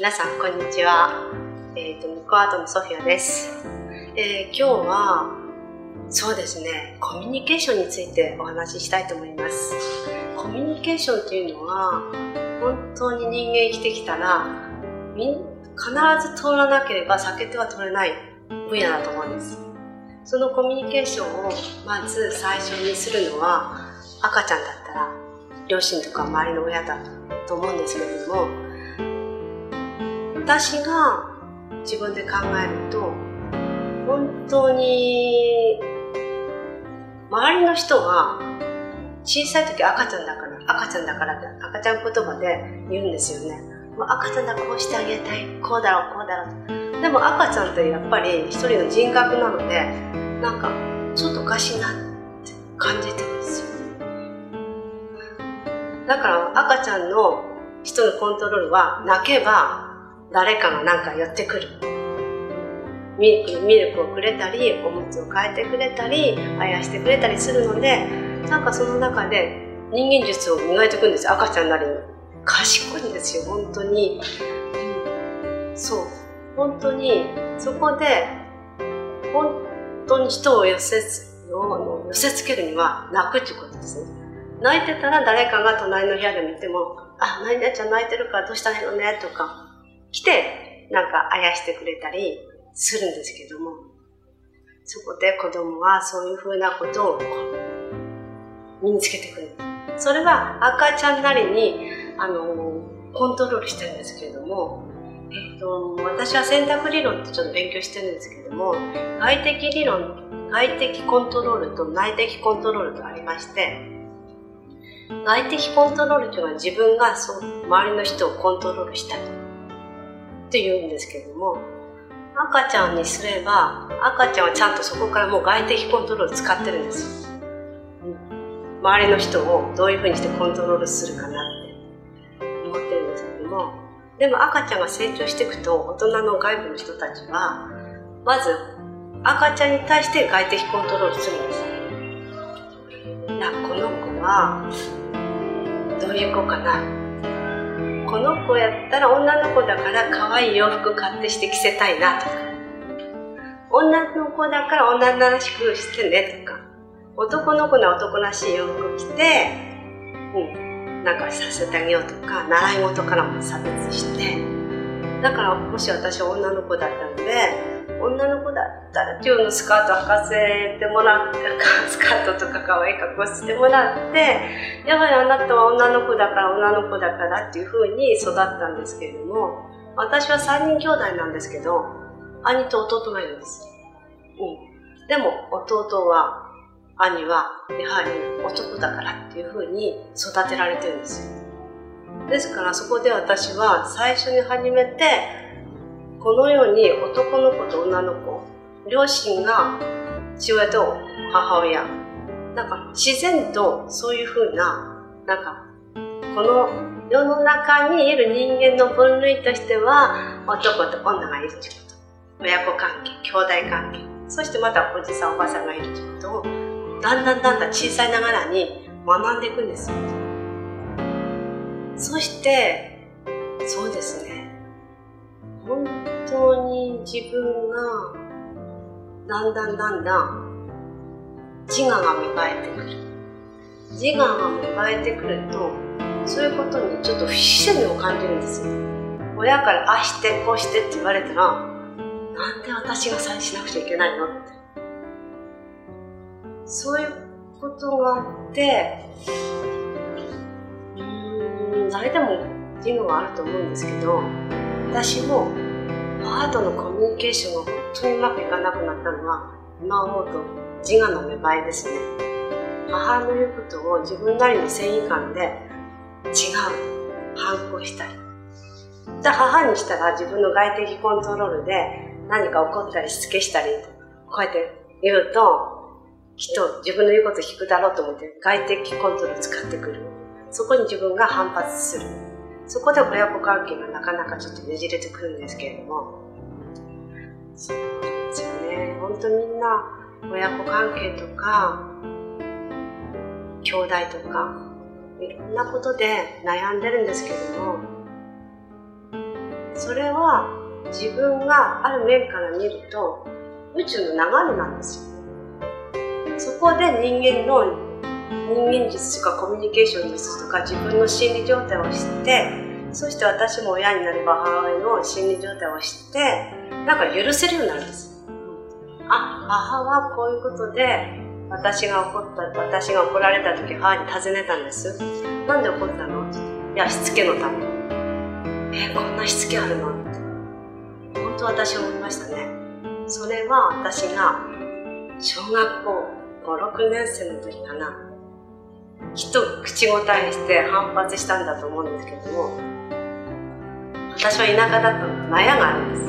皆さんこんにちは。え、ー、と、ミコアートのソフィアです。えー、今日は、そうですね、コミュニケーションについてお話ししたいと思います。コミュニケーションっていうのは、本当に人間生きてきたら、必ず通らなければ避けては通れない分野だと思うんです。そのコミュニケーションをまず最初にするのは、赤ちゃんだったら、両親とか周りの親だと思うんですけれども、私が自分で考えると本当に周りの人は小さい時赤ちゃんだから赤ちゃんだからって赤ちゃん言葉で言うんですよね。もう赤ちゃんだこうしてあげたい。こうだろうこうだろうでも赤ちゃんってやっぱり一人の人格なのでなんかちょっとおかしいなって感じてるんですよだから赤ちゃんの人のコントロールは泣けば誰かが何か寄ってくる。ミルクミルクをくれたりおむつを変えてくれたりあやしてくれたりするのでなんかその中で人間術を磨いていくんです赤ちゃんなりに。賢いんですよ。本当に、うん、そう。本当にそこで本当に人を寄せ寄せつけるには泣くっていうことですね。泣いてたら誰かが隣の部屋で見ても「あ何々ちゃん泣いてるからどうしたらいいのね」とか来て、なんかあやしてくれたりするんですけども、そこで子供はそういうふうなことを身につけてくる。それは赤ちゃんなりに、あの、コントロールしてるんですけれども、えっ、と、私は選択理論ってちょっと勉強してるんですけども、外的理論、外的コントロールと内的コントロールとありまして、外的コントロールというのは自分がそう周りの人をコントロールしたり、って言うんですけども赤ちゃんにすれば赤ちゃんはちゃんとそこからもう外的コントロール使ってるんですよ、うん、周りの人をどういうふうにしてコントロールするかなって思ってるんですけどもでも赤ちゃんが成長していくと大人の外部の人たちはまず赤ちゃんに対して外的コントロールするんです。いやこの子はどういう子かなこの子やったら女の子だから可愛い洋服買ってして着せたいなとか。女の子だから女らしくしてねとか。男の子の男らしい洋服着てうんなんかさせてあげようとか習い事からも差別して。だからもし私は女の子だったので女の子だったら。今日のスカート履かせてもらってスカートとか可愛い格好してもらってやはりあなたは女の子だから女の子だからっていうふうに育ったんですけれども私は3人兄弟なんですけど兄と弟がいるんです、う。ん、でも弟は兄はやはり男だからっていうふうに育てられてるんです。よですからそこで私は最初に始めてこのように男の子と女の子両親が父親と母親なんか自然とそういうふうななんかこの世の中にいる人間の分類としては男と女がいるってこと。親子関係兄弟関係。そしてまたおじさんおばさんがいるってことをだんだんだんだん小さいながらに学んでいくんですよ。そしてそうですね。本自分がだんだんだんだん自我が芽生えてくる。自我が芽生えてくるとそういうことにちょっと不自然を感じるんですよ。親からあしてこうしてって言われたらなんで私がさえしなくちゃいけないのって。そういうことがあってうん誰でも自我はあると思うんですけど私も母とのコミュニケーションが本当にうまくいかなくなったのは今思うと自我の芽生えですね。母の言うことを自分なりの正義感で違う反抗したり。じゃ母にしたら自分の外的コントロールで何か怒ったりしつけしたりこうやって言うときっと自分の言うこと聞くだろうと思って外的コントロール使ってくる。そこに自分が反発する。そこで親子関係がなかなかちょっとねじれてくるんですけれども。そうですよね。本当みんな親子関係とか兄弟とかいろんなことで悩んでるんですけれどもそれは自分がある面から見ると宇宙の流れなんですよ。そこで人間の人間術とかコミュニケーション術とか自分の心理状態を知ってそして私も親になれば母親の心理状態を知ってなんか許せるようになるんです。あ母はこういうことで私が怒った私が怒られた時母に尋ねたんです。なんで怒ったの？いやしつけのため。えこんなしつけあるの？って本当私思いましたね。それは私が小学校56年生の時かな。きっと口答えして反発したんだと思うんですけども私は田舎だと納屋があるんです。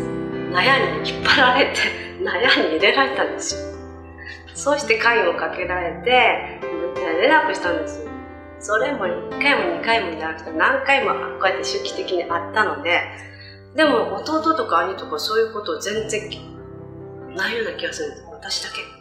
納屋に引っ張られて 納屋に入れられたんですよ。そうして鍵をかけられて出れなくしたんですよ。それも1回も2回もじゃなくて何回もこうやって周期的にあったのででも弟とか兄とかそういうことを全然ないような気がするんです。私だけ。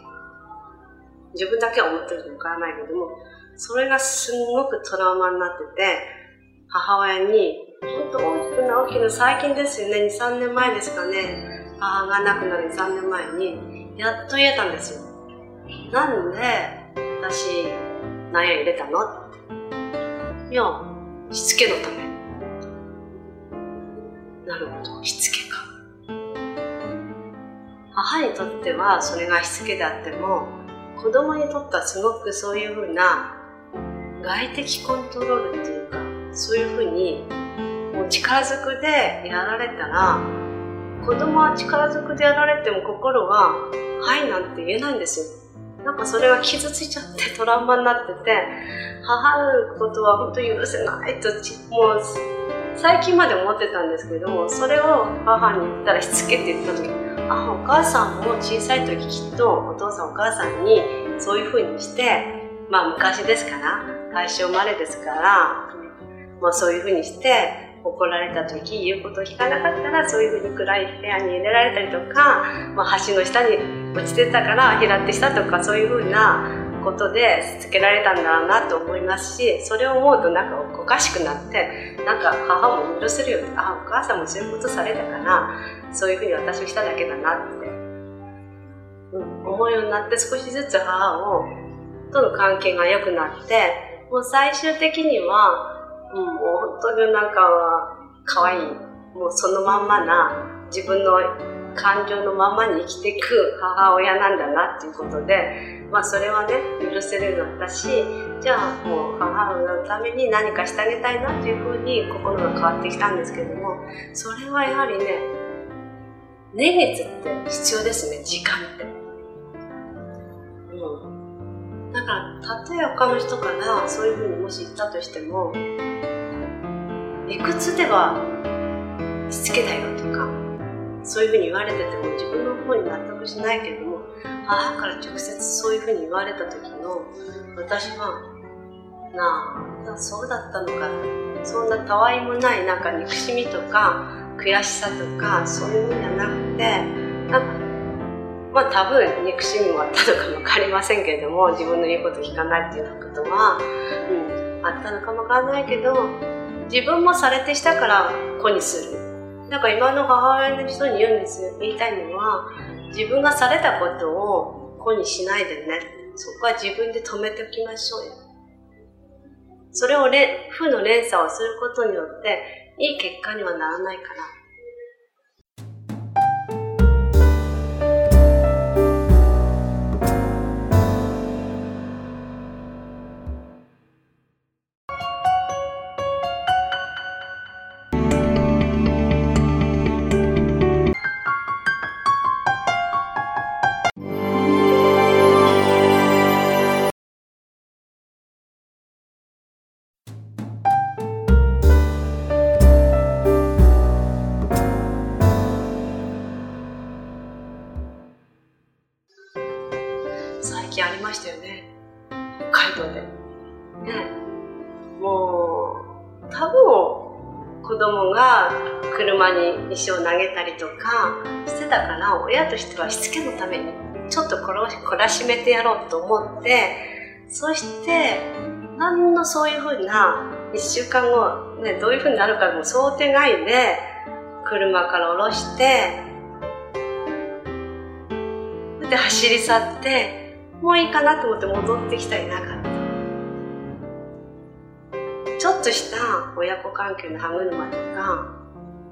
自分だけは思ってるかわからないけどもそれがすごくトラウマになってて母親に本当大きくな大きな最近ですよね。23年前ですかね。母が亡くなる2、3年前にやっと言えたんですよ。なんで私何や入れたのいやしつけのため。なるほど。しつけか。母にとってはそれがしつけであっても子供にとってはすごくそういうふうな外的コントロールっていうかそういうふうにもう力ずくでやられたら子供は力ずくでやられても心は「はい」なんて言えないんですよ。なんかそれが傷ついちゃってトラウマになってて母のことは本当に許せないともう最近まで思ってたんですけどもそれを母に言ったらしつけって言った時あお母さんも小さい時きっとお父さんお母さんにそういうふうにしてまあ昔ですから大正生まれですからまあそういうふうにして怒られた時言うことを聞かなかったらそういうふうに暗い部屋に入れられたりとか、まあ、橋の下に落ちてたから平手したとかそういうふうなことでつけられたんだろうなと思いますしそれを思うとなんかおかしくなってなんか母も許せるよあお母さんもそういうことされたからそういうふうに私をしただけだなって、うん、思うようになって少しずつ母をとの関係が良くなってもう最終的には、うん、もう本当になんかは可愛いもうそのまんまな自分の感情のままに生きていく母親なんだなっていうことで、まあそれはね、許せるようになったし、じゃあもう母親のために何かしてあげたいなっていうふうに心が変わってきたんですけども、それはやはりね、年月って必要ですね、時間って。うん。だから、たとえ他の人からそういうふうにもし言ったとしても、理屈ではしつけだよと、そういうふうに言われてても自分の方に納得しないけども母から直接そういうふうに言われた時の私はなあそうだったのかそんなたわいもないなんか憎しみとか悔しさとかそういうのじゃなくてなんかまあ多分憎しみもあったのかも分かりませんけれども自分の言うこと聞かないっていうことは、うん、あったのかも分かんないけど自分もされてしたから子にする。なんか今の母親の人に言うんですよ。言いたいのは、自分がされたことを子にしないでね。そこは自分で止めておきましょうよ。それを負の連鎖をすることによって、いい結果にはならないから。石を投げたりとかしてたから親としてはしつけのためにちょっと懲らしめてやろうと思ってそして何のそういうふうな1週間後、ね、どういうふうになるかも想定外で車から降ろして、で走り去って、もういいかなと思って戻ってきたりなかった。ちょっとした親子関係の歯車とか、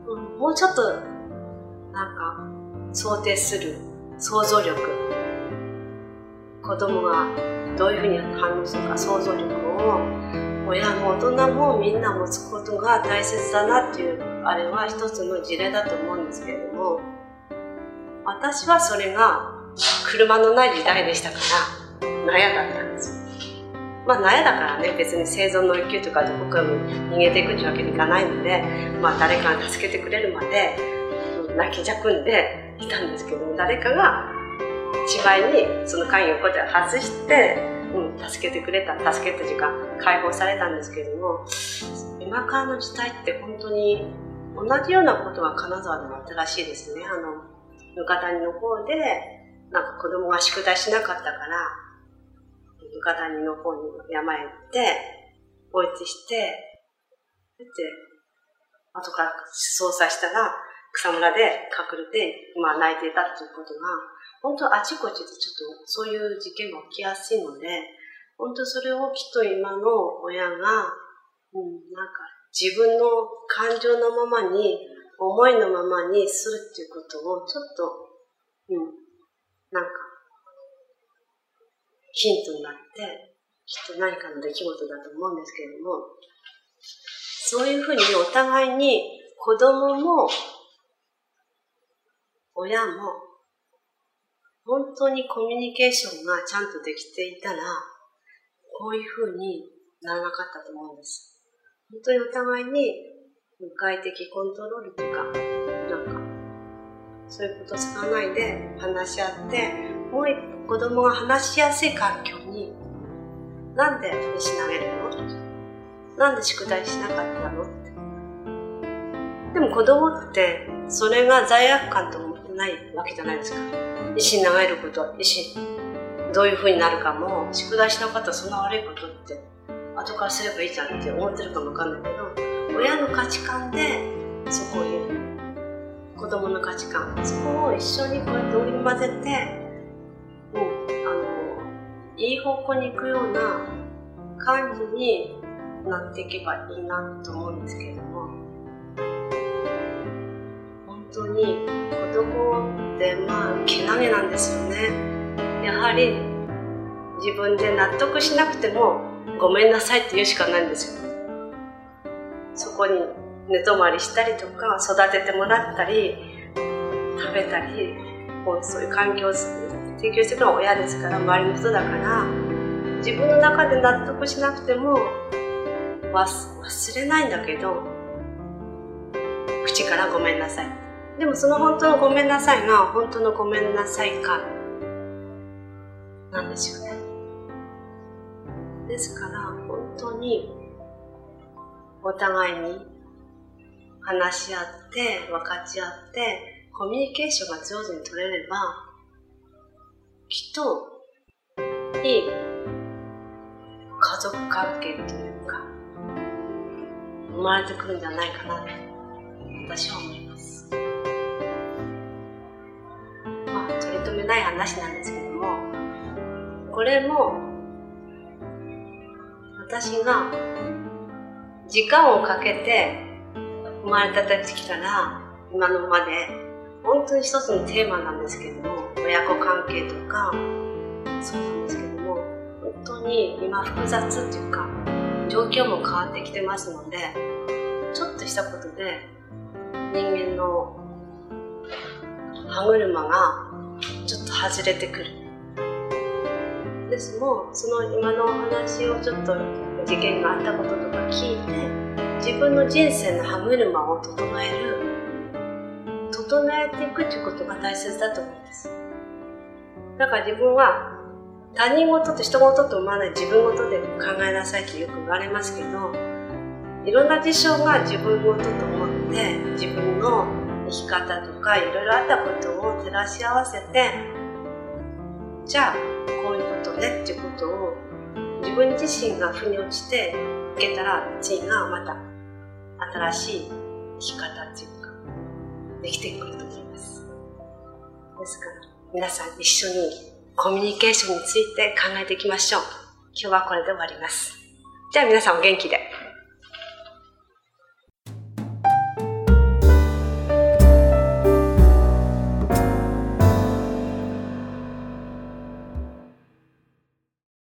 うん、もうちょっと、なんか、想定する想像力。子供がどういうふうに反応するか想像力を親も大人もみんな持つことが大切だなっていうあれは一つの事例だと思うんですけれども私はそれが車のない時代でしたから納屋だったんですまあ納屋だからね別に生存の欲求とかどこかに逃げていくってわけにいかないのでまあ誰かが助けてくれるまで泣きじゃくんでいたんですけど誰かが芝居にその会議をこうやって外して、うん、助けてくれた助けた時間解放されたんですけども今からの時代って本当に同じようなことが金沢でもあったらしいですね。あの額谷の方でなんか子供が宿題しなかったから額谷の方に山へ行っておいてしてで後から捜査したら草むらで隠れて、まあ、泣いていたっていうことが本当あちこちでちょっとそういう事件が起きやすいので、本当それをきっと今の親が、うん、なんか自分の感情のままに、思いのままにするっていうことをちょっと、うん、なんか、ヒントになって、きっと何かの出来事だと思うんですけれども、そういうふうにお互いに子供も親も本当にコミュニケーションがちゃんとできていたら、こういうふうにならなかったと思うんです。本当にお互いに外的コントロールとか、なんか、そういうこと使わないで話し合って、もう一歩子供が話しやすい環境に、なんで飯投げるの？なんで宿題しなかったの？って。でも子供って、それが罪悪感と思ってないわけじゃないですか。石に流れること石どういうふうになるかも宿題しなかったらそんな悪いことって後からすればいいじゃんって思ってるかもわかんないけど親の価値観でそこを子供の価値観。そこを一緒にこうやって織り交ぜても、う、あのいい方向に行くような感じになっていけばいいなと思うんですけれども。本当に子供ってまあけなげなんですよね。やはり自分で納得しなくてもごめんなさいって言うしかないんですよ。そこに寝泊まりしたりとか育ててもらったり食べたりもうそういう環境を提供してるのは親ですから周りの人だから自分の中で納得しなくても忘れないんだけど口からごめんなさいでもその本当のごめんなさいが本当のごめんなさいかなんですよね。ですから本当にお互いに話し合って分かち合ってコミュニケーションが上手に取れればきっといい家族関係というか生まれてくるんじゃないかなと私は思います。まあ取り留めない話なんですけどもこれも私が時間をかけて生まれた時から今のまで本当に一つのテーマなんですけども親子関係とかそうなんですけども本当に今複雑っていうか状況も変わってきてますのでちょっとしたことで人間の歯車がちょっと外れてくる。です。もその今のお話をちょっと事件があったこととか聞いて自分の人生の歯車を整える整えていくっていうことが大切だと思うんです。だから自分は他人事って人事と思わない自分事で考えなさいってよく言われますけどいろんな事象が自分事と思って自分の生き方とかいろいろあったことを照らし合わせてじゃあこういうことねっていうことを自分自身が腑に落ちていけたら次がまた新しい生き方っていうかできてくると思います。ですから、皆さん一緒にコミュニケーションについて考えていきましょう。今日はこれで終わります。じゃあ皆さんお元気で。